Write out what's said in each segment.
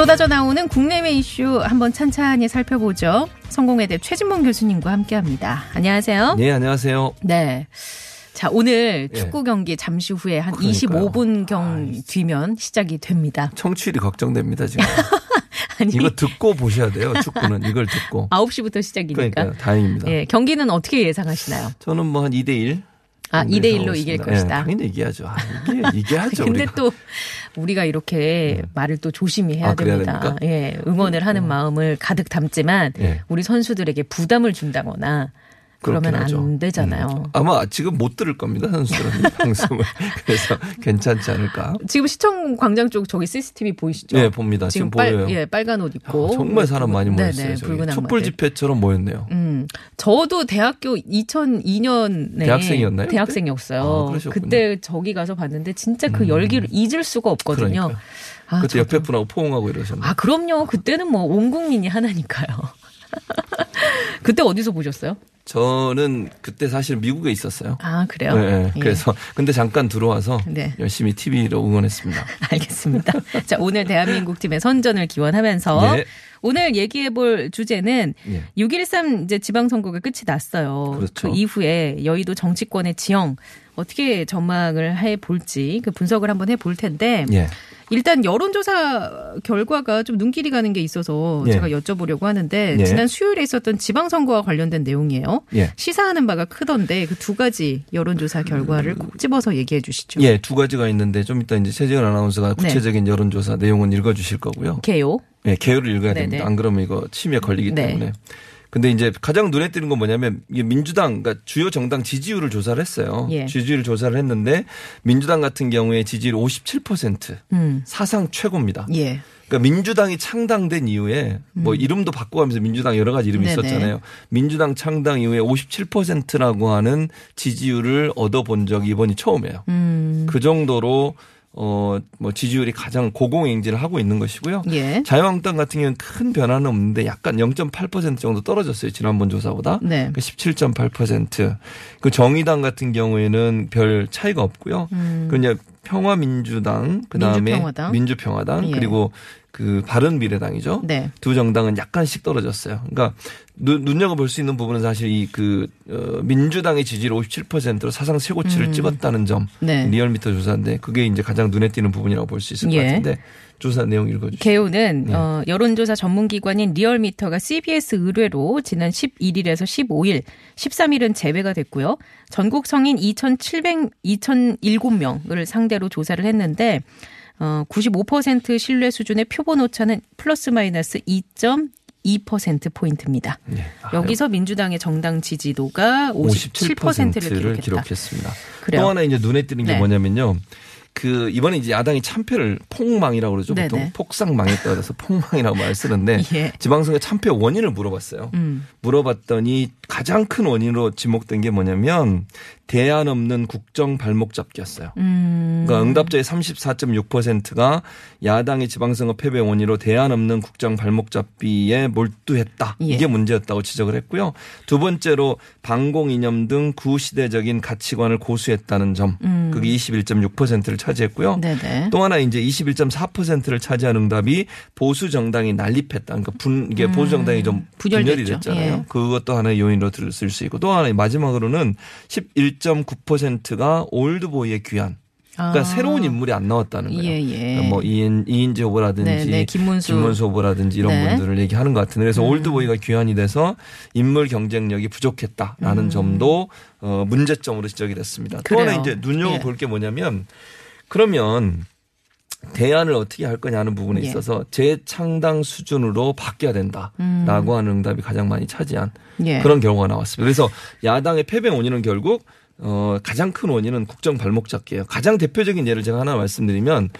쏟아져 나오는 국내외 이슈 한번 찬찬히 살펴보죠. 성공회대 최진봉 교수님과 함께합니다. 안녕하세요. 네, 안녕하세요. 네. 자, 오늘 예. 축구 경기 잠시 후에 한 그러니까요. 25분 경 뒤면 시작이 됩니다. 청취율이 걱정됩니다, 지금. 아니, 이거 듣고 보셔야 돼요, 축구는. 이걸 듣고. 9시부터 시작이니까. 그러니까 다행입니다. 예, 경기는 어떻게 예상하시나요? 저는 뭐 한 2대 1. 아, 2대 1로 이길 것이다. 당연히 얘기하죠. 아, 이게, 얘기하죠. 근데 우리가. 또 우리가 이렇게 말을 또 조심히 해야 아, 됩니다. 음. 예, 응원을 하는 마음을 가득 담지만 예. 우리 선수들에게 부담을 준다거나 그러면 그렇긴 하죠. 안 되잖아요. 음. 아마 지금 못 들을 겁니다, 선수들은. 이 방송을. 그래서 괜찮지 않을까. 지금 시청 광장 쪽 저기 CCTV 보이시죠? 네, 봅니다. 지금 빨, 보여요. 예, 빨간 옷 입고 아, 정말 사람 많이 모였어요. 네네, 저기. 붉은 촛불. 집회처럼 모였네요. 음, 저도 대학교 2002년에 대학생이었나요? 대학생이었어요. 아. 그때 저기 가서 봤는데 진짜 그 열기를 잊을 수가 없거든요. 그러니까. 아, 그때 저도- 옆에 분하고 포옹하고 이러셨나요? 아, 그럼요. 그때는 뭐 온 국민이 하나니까요. 그때 어디서 보셨어요? 저는 그때 사실 미국에 있었어요. 아, 그래요? 네, 네. 예. 그래서 근데 잠깐 들어와서 네. 열심히 TV로 응원했습니다. 알겠습니다. 자, 오늘 대한민국 팀의 선전을 기원하면서 네. 오늘 얘기해 볼 주제는 예. 6.13 이제 지방선거가 끝이 났어요. 그렇죠. 그 이후에 여의도 정치권의 지형 어떻게 전망을 해 볼지 그 분석을 한번 해 볼 텐데 예. 일단 여론조사 결과가 좀 눈길이 가는 게 있어서 예. 제가 여쭤보려고 하는데 예. 지난 수요일에 있었던 지방선거와 관련된 내용이에요. 예. 시사하는 바가 크던데 그 두 가지 여론조사 결과를 꼭 집어서 얘기해 주시죠. 예, 두 가지가 있는데 좀 이따 이제 최재현 아나운서가 네. 구체적인 여론조사 내용은 읽어 주실 거고요. 개요. 예, 개요를 읽어야 네네. 됩니다. 안 그러면 이거 침에 걸리기 네. 때문에. 근데 이제 가장 눈에 띄는 건 뭐냐면 민주당 그러니까 주요 정당 지지율을 조사를 했어요. 예. 지지율 조사를 했는데 민주당 같은 경우에 지지율 57% 음. 사상 최고입니다. 예. 그러니까 민주당이 창당된 이후에 뭐 이름도 바꿔가면서 민주당 여러 가지 이름이 음. 네네. 있었잖아요. 민주당 창당 이후에 57%라고 하는 지지율을 얻어본 적이 이번이 처음이에요. 음. 그 정도로 어 뭐 지지율이 가장 고공행진을 하고 있는 것이고요. 예. 자유한국당 같은 경우는 큰 변화는 없는데 약간 0.8% 정도 떨어졌어요. 지난번 조사보다. 네. 그 17.8%. 그 정의당 같은 경우에는 별 차이가 없고요. 그 이제 평화민주당, 그 다음에 음. 민주평화당. 민주평화당, 예. 그리고 그 바른 미래당이죠. 네. 두 정당은 약간씩 떨어졌어요. 그러니까 눈- 눈여겨 볼 수 있는 부분은 사실 이그 어, 민주당의 지지율 57%로 사상 최고치를 찍었다는 점 음. 네. 리얼미터 조사인데 그게 이제 가장 눈에 띄는 부분이라고 볼 수 있을 것 예. 같은데 조사 내용 읽어주시죠. 개요는 네. 어, 여론조사 전문기관인 리얼미터가 CBS 의뢰로 지난 11일에서 15일, 13일은 제외가 됐고요. 전국 성인 2,700, 2,007명을 상대로 조사를 했는데 어, 95% 신뢰 수준의 표본 오차는 플러스 마이너스 2.2% 포인트입니다. 네. 아, 여기서 민주당의 정당 지지도가 57%를 57%를 기록했다. 기록했습니다. 그래요. 또 하나 이제 눈에 띄는 게 네. 뭐냐면요. 그 이번에 이제 야당이 참패를 폭망이라고 그러죠. 보통 네네. 폭삭 망했다 그래서 폭망이라고 말 쓰는데 예. 지방선거 참패 원인을 물어봤어요. 음. 물어봤더니 가장 큰 원인으로 지목된 게 뭐냐면 대안 없는 국정 발목 잡기였어요. 음. 그러니까 응답자의 34.6%가 야당의 지방선거 패배 원인으로 대안 없는 국정 발목 잡기에 몰두했다. 예. 이게 문제였다고 지적을 했고요. 두 번째로 반공 이념 등 구시대적인 가치관을 고수했다는 점. 음. 그게 21.6%를 차지했고요. 네네. 또 하나 이제 21.4%를 차지한 응답이 보수 정당이 난립했다. 그러니까 분 이게 보수 정당이 좀 음. 분열됐죠. 분열이 됐잖아요. 예. 그것도 하나의 요인으로 들을 수 있고 또 하나 마지막으로는 11.9%가 올드보이의 귀환. 그러니까 아. 새로운 인물이 안 나왔다는 거예요. 예, 예. 그러니까 뭐 이인, 이인재 후보라든지 네, 네, 김문수. 후보라든지 이런 네. 음. 분들을 얘기하는 것 같은데 그래서 올드보이가 귀환이 돼서 인물 경쟁력이 부족했다라는 점도 어, 문제점으로 지적이 됐습니다. 또 음. 그래요. 하나 이제 눈여겨볼 게 뭐냐면 그러면 대안을 어떻게 할 거냐 하는 부분에 예. 있어서 재창당 수준으로 바뀌어야 된다라고 하는 응답이 가장 많이 차지한 예. 그런 결과가 나왔습니다. 그래서 야당의 패배 원인은 결국 어, 가장 큰 원인은 국정 발목 잡기예요. 가장 대표적인 예를 제가 하나 말씀드리면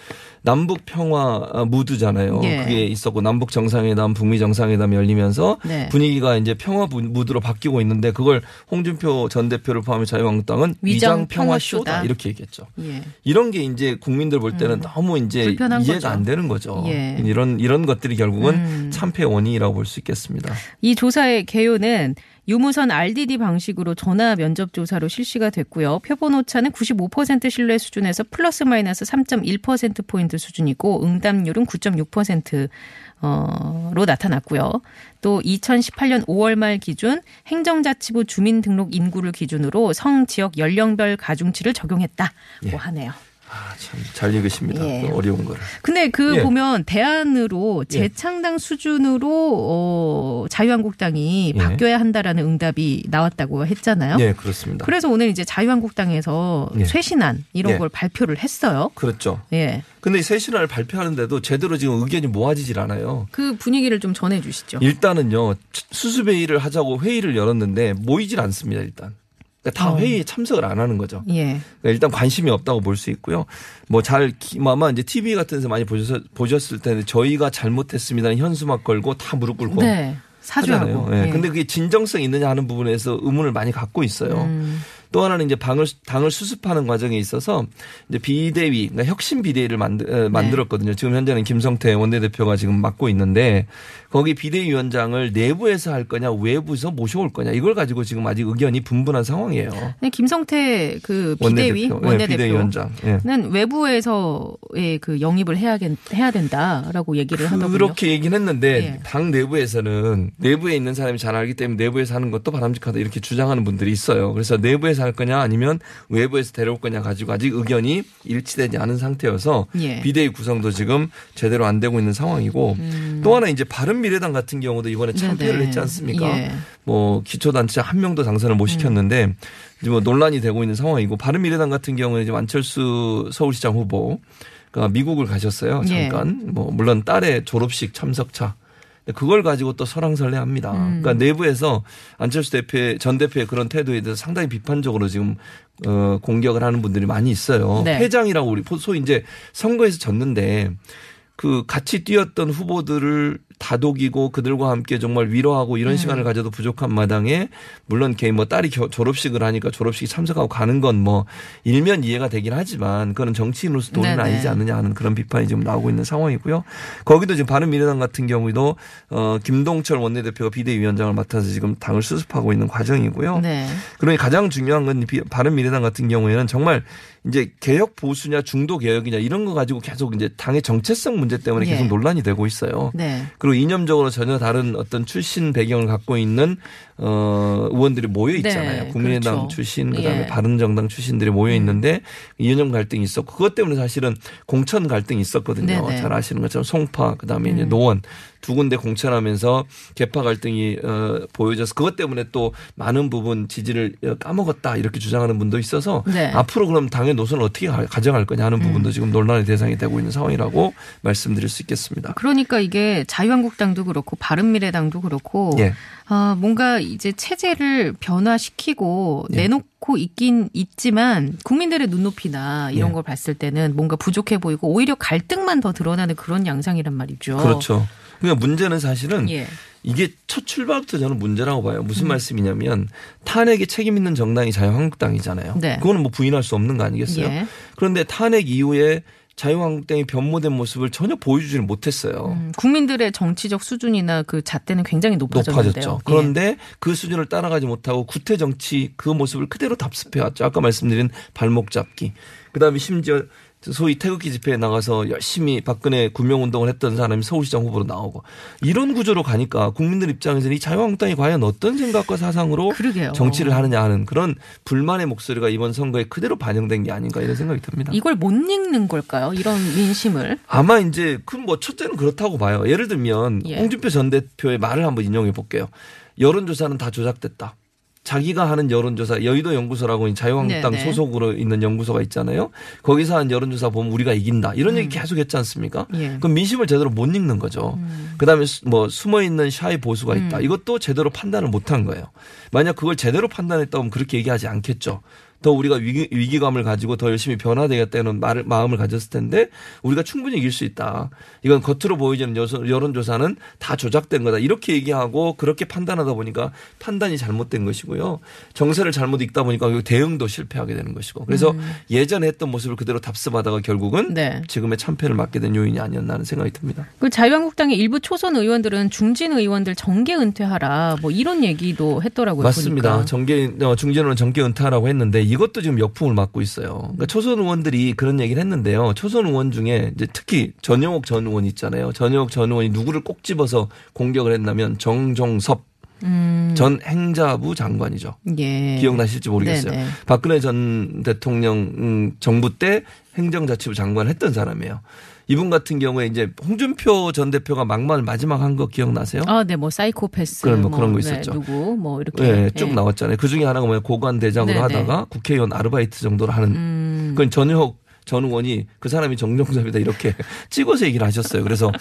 남북 평화 무드잖아요. 예. 그게 있었고 남북 정상회담, 북미 정상회담이 열리면서 네. 분위기가 이제 평화 부- 무드로 바뀌고 있는데 그걸 홍준표 전 대표를 포함해 자유한국당은 위장 평화 쇼다. 이렇게 얘기했죠. 예. 이런 게 이제 국민들 볼 때는 너무 이제 이해가 거죠. 안 되는 거죠. 예. 이런 이런 것들이 결국은 음. 참패 원인이라고 볼 수 있겠습니다. 이 조사의 개요는 유무선 RDD 방식으로 전화 면접 조사로 실시가 됐고요. 표본 오차는 95% 신뢰 수준에서 플러스 마이너스 3.1% 포인트 수준이고 응답률은 9.6% 어로 나타났고요. 또 2018년 5월 말 기준 행정자치부 주민등록 인구를 기준으로 성 지역 연령별 가중치를 적용했다고 예. 하네요. 아, 참 잘 읽으십니다. 예. 그 어려운 거를. 근데 그 예. 보면 대안으로 예. 재창당 수준으로 어, 자유한국당이 예. 바뀌어야 한다라는 응답이 나왔다고 했잖아요. 예, 그렇습니다. 그래서 오늘 이제 자유한국당에서 예. 쇄신안 이런 예. 걸 발표를 했어요. 그렇죠. 예. 근데 이 새신화를 발표하는데도 제대로 지금 의견이 모아지질 않아요. 그 분위기를 좀 전해 주시죠. 일단은요 수습회의를 하자고 회의를 열었는데 모이질 않습니다. 일단 그러니까 다 어. 회의에 참석을 안 하는 거죠. 예. 그러니까 일단 관심이 없다고 볼 수 있고요. 뭐 잘 아마 이제 TV 같은 데서 많이 보셨, 보셨을 텐데 저희가 잘못했습니다는 현수막 걸고 다 무릎 꿇고 네. 사죄하고. 예. 예. 근데 그게 진정성 있느냐 하는 부분에서 의문을 많이 갖고 있어요. 음. 또 하나는 이제 방을 당을 수습하는 과정에 있어서 이제 비대위, 그러니까 혁신 비대위를 만들, 네. 어, 만들었거든요. 지금 현재는 김성태 원내대표가 지금 맡고 있는데 거기 비대위원장을 내부에서 할 거냐 외부에서 모셔올 거냐 이걸 가지고 지금 아직 의견이 분분한 상황이에요. 근데 김성태 그 비대위 원내대표, 예, 원내대표. 예. 는 외부에서의 그 영입을 해야 해야 된다라고 얘기를 하더군요. 그렇게 얘기는 했는데 예. 당 내부에서는 내부에 있는 사람이 잘 알기 때문에 내부에서 하는 것도 바람직하다 이렇게 주장하는 분들이 있어요. 그래서 내부에서 할 거냐 아니면 외부에서 데려올 거냐 가지고 아직 의견이 일치되지 않은 상태여서 예. 비대위 구성도 지금 제대로 안 되고 있는 상황이고 또 하나 이제 바른 미래당 같은 경우도 이번에 참패를 음. 네네. 했지 않습니까? 예. 뭐 기초단체 한 명도 당선을 못 시켰는데 지금 뭐 논란이 되고 있는 상황이고 바른 미래당 같은 경우는 지금 안철수 서울시장 후보 가 미국을 가셨어요. 예. 잠깐. 뭐 물론 딸의 졸업식 참석차. 그걸 가지고 또 설왕설래합니다. 음. 그러니까 내부에서 안철수 대표 전 대표의 그런 태도에 대해서 상당히 비판적으로 지금 어 공격을 하는 분들이 많이 있어요. 네. 패장이라고 우리 소위 이제 선거에서 졌는데 그 같이 뛰었던 후보들을 다독이고 그들과 함께 정말 위로하고 이런 시간을 가져도 부족한 마당에 물론 개인 뭐 딸이 겨- 졸업식을 하니까 졸업식 참석하고 가는 건 뭐 일면 이해가 되긴 하지만 그거는 정치인으로서 도리는 네네. 아니지 않느냐 하는 그런 비판이 지금 나오고 있는 상황이고요. 거기도 지금 바른미래당 같은 경우에도 어 김동철 원내대표가 비대위원장을 맡아서 지금 당을 수습하고 있는 과정이고요. 네. 그러니 가장 중요한 건 비- 바른미래당 같은 경우에는 정말 이제 개혁 보수냐 중도 개혁이냐 이런 거 가지고 계속 이제 당의 정체성 문제 때문에 예. 계속 논란이 되고 있어요. 네. 그리고 이념적으로 전혀 다른 어떤 출신 배경을 갖고 있는 어 의원들이 모여 있잖아요. 네, 국민의당 그렇죠. 출신 그다음에 예. 바른정당 출신들이 모여 있는데 이념 갈등이 있었고 그것 때문에 사실은 공천 갈등이 있었거든요. 네네. 잘 아시는 것처럼 송파 그다음에 음. 이제 노원 두 군데 공천하면서 개파 갈등이 어 보여져서 그것 때문에 또 많은 부분 지지를 어, 까먹었다 이렇게 주장하는 분도 있어서 네. 앞으로 그럼 당의 노선을 어떻게 가- 가져갈 거냐 하는 부분도 음. 지금 논란의 대상이 되고 있는 상황이라고 말씀드릴 수 있겠습니다. 그러니까 이게 자유한국당도 그렇고 바른미래당도 그렇고 예. 아, 뭔가 이제 체제를 변화시키고 예. 내놓고 있긴 있지만 국민들의 눈높이나 이런 예. 걸 봤을 때는 뭔가 부족해 보이고 오히려 갈등만 더 드러나는 그런 양상이란 말이죠. 그렇죠. 그러니까 문제는 사실은 예. 이게 첫 출발부터 저는 문제라고 봐요. 음. 무슨 말씀이냐면 탄핵에 책임 있는 정당이 자유한국당이잖아요. 네. 그거는 뭐 부인할 수 없는 거 아니겠어요? 예. 그런데 탄핵 이후에 자유한국당이 변모된 모습을 전혀 보여주지를 못했어요. 음, 국민들의 정치적 수준이나 그 잣대는 굉장히 높아졌는데요. 높아졌죠. 예. 그런데 그 수준을 따라가지 못하고 구태 정치 그 모습을 그대로 답습해왔죠. 아까 말씀드린 발목 잡기. 그다음에 심지어 소위 태극기 집회에 나가서 열심히 박근혜 구명 운동을 했던 사람이 서울시장 후보로 나오고 이런 구조로 가니까 국민들 입장에서는 이 자유한국당이 과연 어떤 생각과 사상으로 그러게요. 정치를 하느냐 하는 그런 불만의 목소리가 이번 선거에 그대로 반영된 게 아닌가 이런 생각이 듭니다. 이걸 못 읽는 걸까요? 이런 민심을. 아마 이제 그럼 뭐 첫째는 그렇다고 봐요. 예를 들면 예. 홍준표 전 대표의 말을 한번 인용해 볼게요. 여론조사는 다 조작됐다. 자기가 하는 여론조사 여의도 연구소라고 자유한국당 네네. 소속으로 있는 연구소가 있잖아요. 거기서 한 여론조사 보면 우리가 이긴다. 이런 얘기 계속 했지 않습니까? 음. 예. 음. 그럼 민심을 제대로 못 읽는 거죠. 그다음에 수- 뭐 숨어 있는 샤이 보수가 있다. 음. 이것도 제대로 판단을 못 한 거예요. 만약 그걸 제대로 판단했다면 그렇게 얘기하지 않겠죠. 더 우리가 위기, 위기 감을 가지고 더 열심히 변화되겠다는 말을, 마음을 가졌을 텐데 우리가 충분히 이길 수 있다. 이건 겉으로 보이지는 여론조사는 다 조작된 거다. 이렇게 얘기하고 그렇게 판단하다 보니까 판단이 잘못된 것이고요. 정세를 잘못 읽다 보니까 대응도 실패하게 되는 것이고. 그래서 음. 예전에 했던 모습을 그대로 답습하다가 결국은 네. 지금의 참패를 맞게 된 요인이 아니었나 하는 생각이 듭니다. 그 자유한국당의 일부 초선 의원들은 중진 의원들 정계 은퇴하라 뭐 이런 얘기도 했더라고요. 맞습니다. 보니까. 정계 어, 중진은 정계 은퇴하라고 했는데 이것도 지금 역풍을 맞고 있어요. 그러니까 초선 의원들이 그런 얘기를 했는데요. 초선 의원 중에 이제 특히 전영옥 전 의원 있잖아요. 전영옥 전 의원이 누구를 꼭 집어서 공격을 했냐면 정종섭 음. 전 행자부 장관이죠. 예. 기억나실지 모르겠어요. 네네. 박근혜 전 대통령 음, 정부 때 행정자치부 장관 했던 사람이에요. 이분 같은 경우에 이제 홍준표 전 대표가 막말 마지막 한 거 기억나세요? 아, 네, 뭐 사이코패스, 그런 뭐, 뭐 그런 거 네, 있었죠. 네, 누구 뭐 이렇게 네, 쭉 네. 나왔잖아요. 그 중에 하나가 뭐야 고관 대장으로. 하다가 국회의원 아르바이트 정도로 하는 음. 그건 전역 전 의원이 그 사람이 정정섭이다 이렇게 찍어서 얘기를 하셨어요. 그래서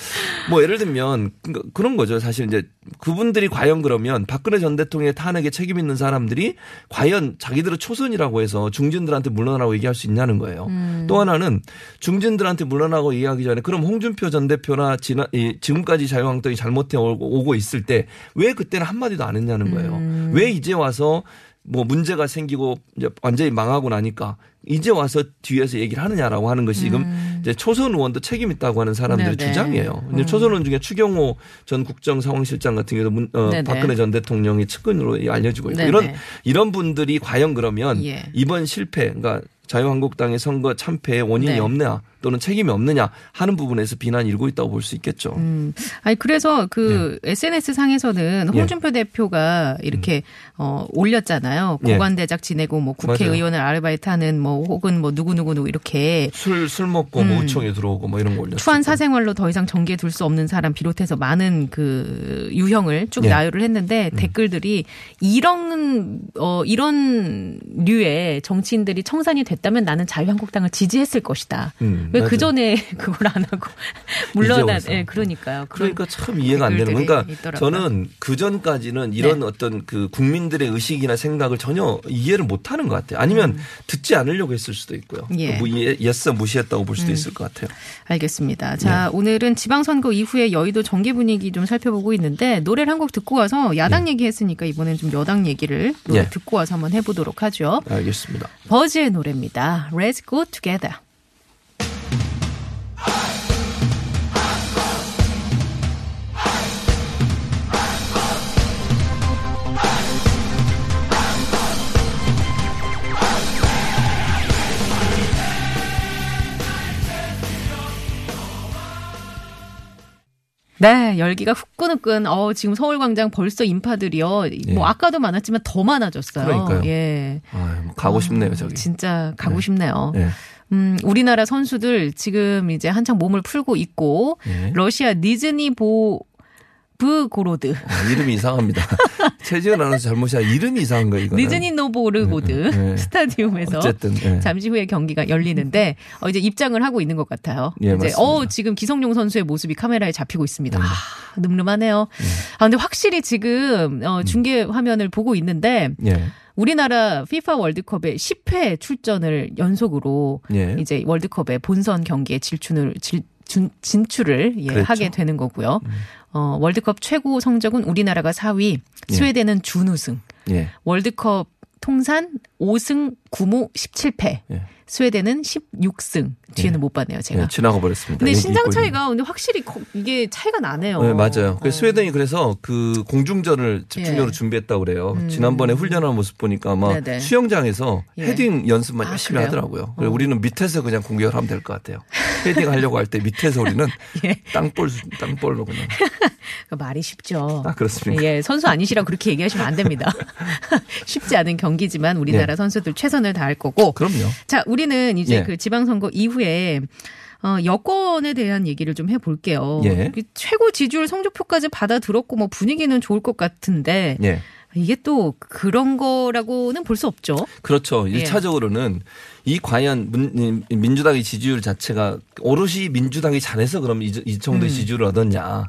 뭐 예를 들면 그런 거죠. 사실 이제 그분들이 과연 그러면 박근혜 전 대통령의 탄핵에 책임 있는 사람들이 과연 자기들을 초선이라고 해서 중진들한테 물러나라고 얘기할 수 있냐는 거예요. 음. 또 하나는 중진들한테 물러나고 얘기하기 전에 그럼 홍준표 전 대표나 지난 지금까지 자유한국당이 잘못해 오고 있을 때 왜 그때는 한마디도 안 했냐는 거예요. 음. 왜 이제 와서 뭐 문제가 생기고 이제 완전히 망하고 나니까 이제 와서 뒤에서 얘기를 하느냐라고 하는 것이 지금 음. 이제 초선 의원도 책임 있다고 하는 사람들의 네네. 주장이에요. 근데 음. 초선 의원 중에 추경호 전 국정 상황실장 같은 경우도 문, 어, 박근혜 전 대통령의 측근으로 알려지고 있고 이런 이런 분들이 과연 그러면 예. 이번 실패 그러니까 자유한국당의 선거 참패의 원인이 네. 없냐 또는 책임이 없느냐 하는 부분에서 비난이 일고 있다고 볼 수 있겠죠. 음. 아니 그래서 그 네. SNS 상에서는 예. 홍준표 네. 대표가 이렇게 음. 어 올렸잖아요. 예. 고관 대작 지내고 뭐 국회의원을 아르바이트하는 뭐 혹은 뭐 누구 누구 누구 이렇게 술 술 먹고 뭐 음. 모청에 들어오고 뭐 이런 거 올렸어요. 추한 사생활로 더 이상 전개에 둘 수 없는 사람 비롯해서 많은 그 유형을 쭉 예. 나열을 했는데 음. 댓글들이 이런 어 이런 류의 정치인들이 청산이 됐 다면 나는 자유한국당을 지지했을 것이다. 음. 왜그 전에 그걸 안 하고 물러나? 예, 네, 그러니까요. 그러니까 참 이해가 안 되는. 그러니까 있더라고요. 저는 그 전까지는 이런 네. 어떤 그 국민들의 의식이나 생각을 전혀 이해를 못 하는 것 같아요. 아니면 음. 듣지 않으려고 했을 수도 있고요. 예. 뭐 애써 무시했다고 볼 수도 음. 있을 것 같아요. 알겠습니다. 자, 네. 오늘은 지방선거 이후에 여의도 정계 분위기 좀 살펴보고 있는데 노래를 한 곡 듣고 와서 야당 네. 얘기했으니까 이번엔 좀 여당 얘기를 노래 네. 듣고 와서 한번 해보도록 하죠. 알겠습니다. 버즈의 노래입니다. 곡입니다. Reds go together. 네, 열기가 후끈후끈. 어, 지금 서울광장 벌써 인파들이요. 예. 뭐 아까도 많았지만 더 많아졌어요. 그러니까요. 예. 아, 뭐 가고 싶네요, 저기. 진짜 가고 네. 싶네요. 예. 음, 우리나라 선수들 지금 이제 한창 몸을 풀고 있고 예. 러시아 니즈니 보 브고로드. 아, 이름이 이상합니다. 최지은 아나운서 잘못이야. 이름이 이상한 거예요, 이거 니즈니 노보르고드 네, 네. 스타디움에서 어쨌든 네. 잠시 후에 경기가 열리는데 어, 이제 입장을 하고 있는 것 같아요. 예, 이제 어 지금 기성용 선수의 모습이 카메라에 잡히고 있습니다. 네. 아, 늠름하네요. 네. 아 근데 확실히 지금 어, 중계 화면을 보고 있는데 예. 우리나라 FIFA 월드컵에 10회 출전을 연속으로 예. 이제 월드컵의 본선 경기에 질출을 질, 진출을 예, 그렇죠. 하게 되는 거고요. 음. 어, 월드컵 최고 성적은 우리나라가 4위, 예. 스웨덴은 준우승. 예. 월드컵 통산 5승 9무 17패. 예. 스웨덴은 16승. 뒤에는 네. 못 봤네요, 제가. 네, 지나가 버렸습니다. 근데 신장 차이가 근데 확실히 이게 차이가 나네요. 네, 맞아요. 어. 스웨덴이 그래서 그 공중전을 집중적으로 예. 준비했다고 그래요. 음. 지난번에 훈련하는 모습 보니까 아마 네네. 수영장에서 예. 헤딩 연습만 아, 열심히 그래요? 하더라고요. 어. 우리는 밑에서 그냥 공격을 하면 될 것 같아요. 헤딩 하려고 할 때 밑에서 우리는 예. 땅볼 땅볼로 그냥. 그 말이 쉽죠. 아, 그렇습니까? 예, 선수 아니시라 그렇게 얘기하시면 안 됩니다. 쉽지 않은 경기지만 우리나라 예. 선수들 최선을 다할 거고. 그럼요. 자, 우리는 이제 예. 그 지방선거 이후에 어, 여권에 대한 얘기를 좀 해볼게요. 예. 그 최고 지지율 성적표까지 받아 들었고 뭐 분위기는 좋을 것 같은데 예. 이게 또 그런 거라고는 볼 수 없죠. 그렇죠. 예. 일차적으로는 이 과연 민주당의 지지율 자체가 오롯이 민주당이 잘해서 그럼 이 정도의 음. 지지율을 얻었냐.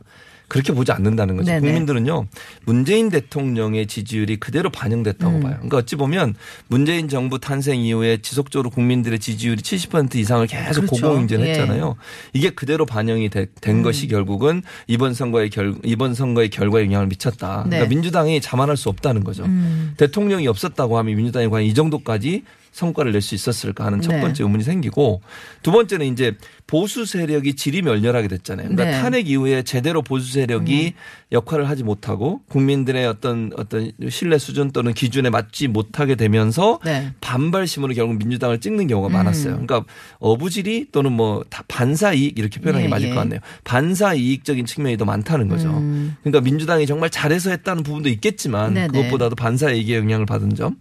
그렇게 보지 않는다는 거죠. 네네. 국민들은요 문재인 대통령의 지지율이 그대로 반영됐다고 음. 봐요. 그러니까 어찌 보면 문재인 정부 탄생 이후에 지속적으로 국민들의 지지율이 70% 이상을 계속 그렇죠. 고공행진했잖아요. 이게 그대로 반영이 되- 된 음. 것이 결국은 이번 선거의 결 이번 선거의 결과에 영향을 미쳤다. 네. 그러니까 민주당이 자만할 수 없다는 거죠. 음. 대통령이 없었다고 하면 민주당이 과연 이 정도까지 성과를 낼 수 있었을까 하는 첫 네. 번째 의문이 생기고 두 번째는 이제 보수 세력이 질이 멸렬하게 됐잖아요. 그러니까 네. 음. 탄핵 이후에 제대로 보수 세력이 역할을 하지 못하고 국민들의 어떤 어떤 신뢰 수준 또는 기준에 맞지 못하게 되면서 네. 반발심으로 결국 민주당을 찍는 경우가 음. 많았어요. 그러니까 어부질이 또는 뭐다 반사 이익 이렇게 표현하는 예, 게 맞을 예. 것 같네요. 반사 이익적인 측면이 더 많다는 거죠. 음. 그러니까 민주당이 정말 잘해서 했다는 부분도 있겠지만 네네. 그것보다도 반사 이익에 영향을 받은 점.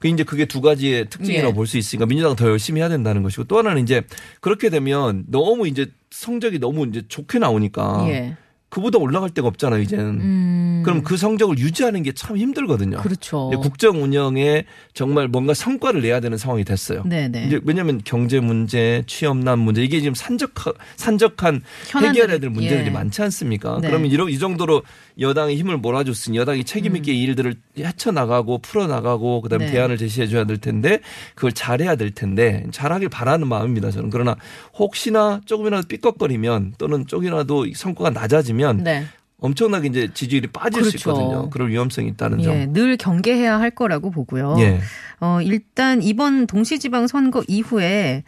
음. 그 이제 그게 두 가지의 특징이라고 예. 볼수 있으니까 민주당 더 열심히 해야 된다는 것이고 또 하나는 이제 그렇게 되면 너무 이제 성적이 너무 이제 좋게 나오니까 예. 그보다 올라갈 데가 없잖아요, 이제는. 음. 그럼 그 성적을 유지하는 게 참 힘들거든요. 그렇죠. 국정 운영에 정말 뭔가 성과를 내야 되는 상황이 됐어요. 네네. 이제 왜냐하면 경제 문제, 취업난 문제 이게 지금 산적 산적한 해결해야 될 문제들이 예. 많지 않습니까? 네. 그러면 이런 이 정도로 여당이 힘을 몰아줬으니 여당이 책임 있게 이 일들을 헤쳐 나가고 풀어 나가고 그다음에 음. 네. 대안을 제시해 줘야 될 텐데 그걸 잘해야 될 텐데 잘하길 바라는 마음입니다. 저는 그러나 혹시나 조금이라도 삐걱거리면 또는 조금이라도 성과가 낮아지면 네. 엄청나게 이제 지지율이 빠질 수 그렇죠. 있거든요. 그럴 위험성이 있다는 점. 예, 늘 경계해야 할 거라고 보고요. 예. 어, 일단 이번 동시지방 선거 이후에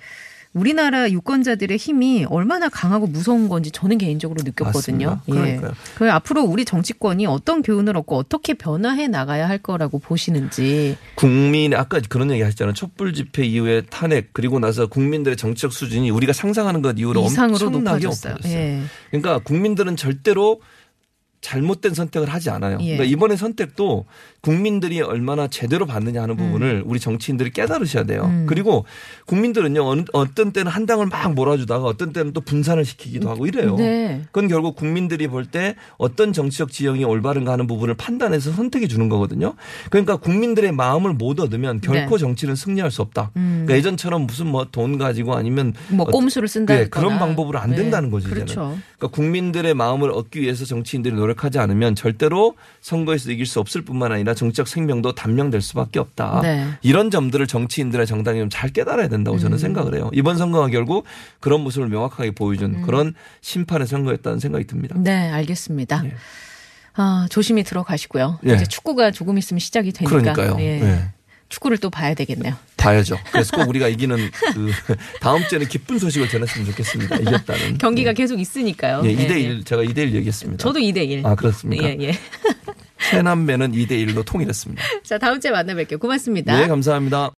우리나라 유권자들의 힘이 얼마나 강하고 무서운 건지 저는 개인적으로 느꼈거든요. 예. 그 앞으로 우리 정치권이 어떤 교훈을 얻고 어떻게 변화해 나가야 할 거라고 보시는지. 국민 아까 그런 얘기 하셨잖아요. 촛불 집회 이후에 탄핵 그리고 나서 국민들의 정치적 수준이 우리가 상상하는 것 이후로 이상으로 엄청나게. 높아졌어요. 예. 그러니까 국민들은 절대로 잘못된 선택을 하지 않아요. 예. 그러니까 이번에 선택도 국민들이 얼마나 제대로 받느냐 하는 부분을 우리 정치인들이 깨달으셔야 돼요. 음. 그리고 국민들은요 어느- 어떤 때는 한 당을 막 몰아주다가 어떤 때는 또 분산을 시키기도 하고 이래요. 네. 그건 결국 국민들이 볼 때 어떤 정치적 지형이 올바른가 하는 부분을 판단해서 선택해 주는 거거든요. 그러니까 국민들의 마음을 못 얻으면 결코 네. 정치는 승리할 수 없다. 음. 그러니까 예전처럼 무슨 뭐 돈 가지고 아니면 뭐 꼼수를 쓴다. 네, 그런 방법으로 안 된다는 거죠, 이제는. 그렇죠. 그러니까 국민들의 마음을 얻기 위해서 정치인들이 노력 하지 않으면 절대로 선거에서 이길 수 없을 뿐만 아니라 정치적 생명도 단명될 수밖에 없다. 네. 이런 점들을 정치인들의 정당이 좀 잘 깨달아야 된다고 저는 생각을 해요. 이번 선거가 결국 그런 모습을 명확하게 보여준 그런 심판의 선거였다는 생각이 듭니다. 네, 알겠습니다. 예. 아, 조심히 들어가시고요. 예. 이제 축구가 조금 있으면 시작이 되니까. 그러니까요. 예. 예. 축구를 또 봐야 되겠네요. 봐야죠. 그래서 꼭 우리가 이기는 그 다음 주에는 기쁜 소식을 전했으면 좋겠습니다. 이겼다는. 경기가 계속 있으니까요. 예, 예, 2대 1 예. 제가 2대 1 얘기했습니다. 저도 2대 1. 아, 그렇습니까? 예, 예. 최남매는 2대 1로 통일했습니다. 자, 다음 주에 만나 뵐게요. 고맙습니다. 네, 감사합니다.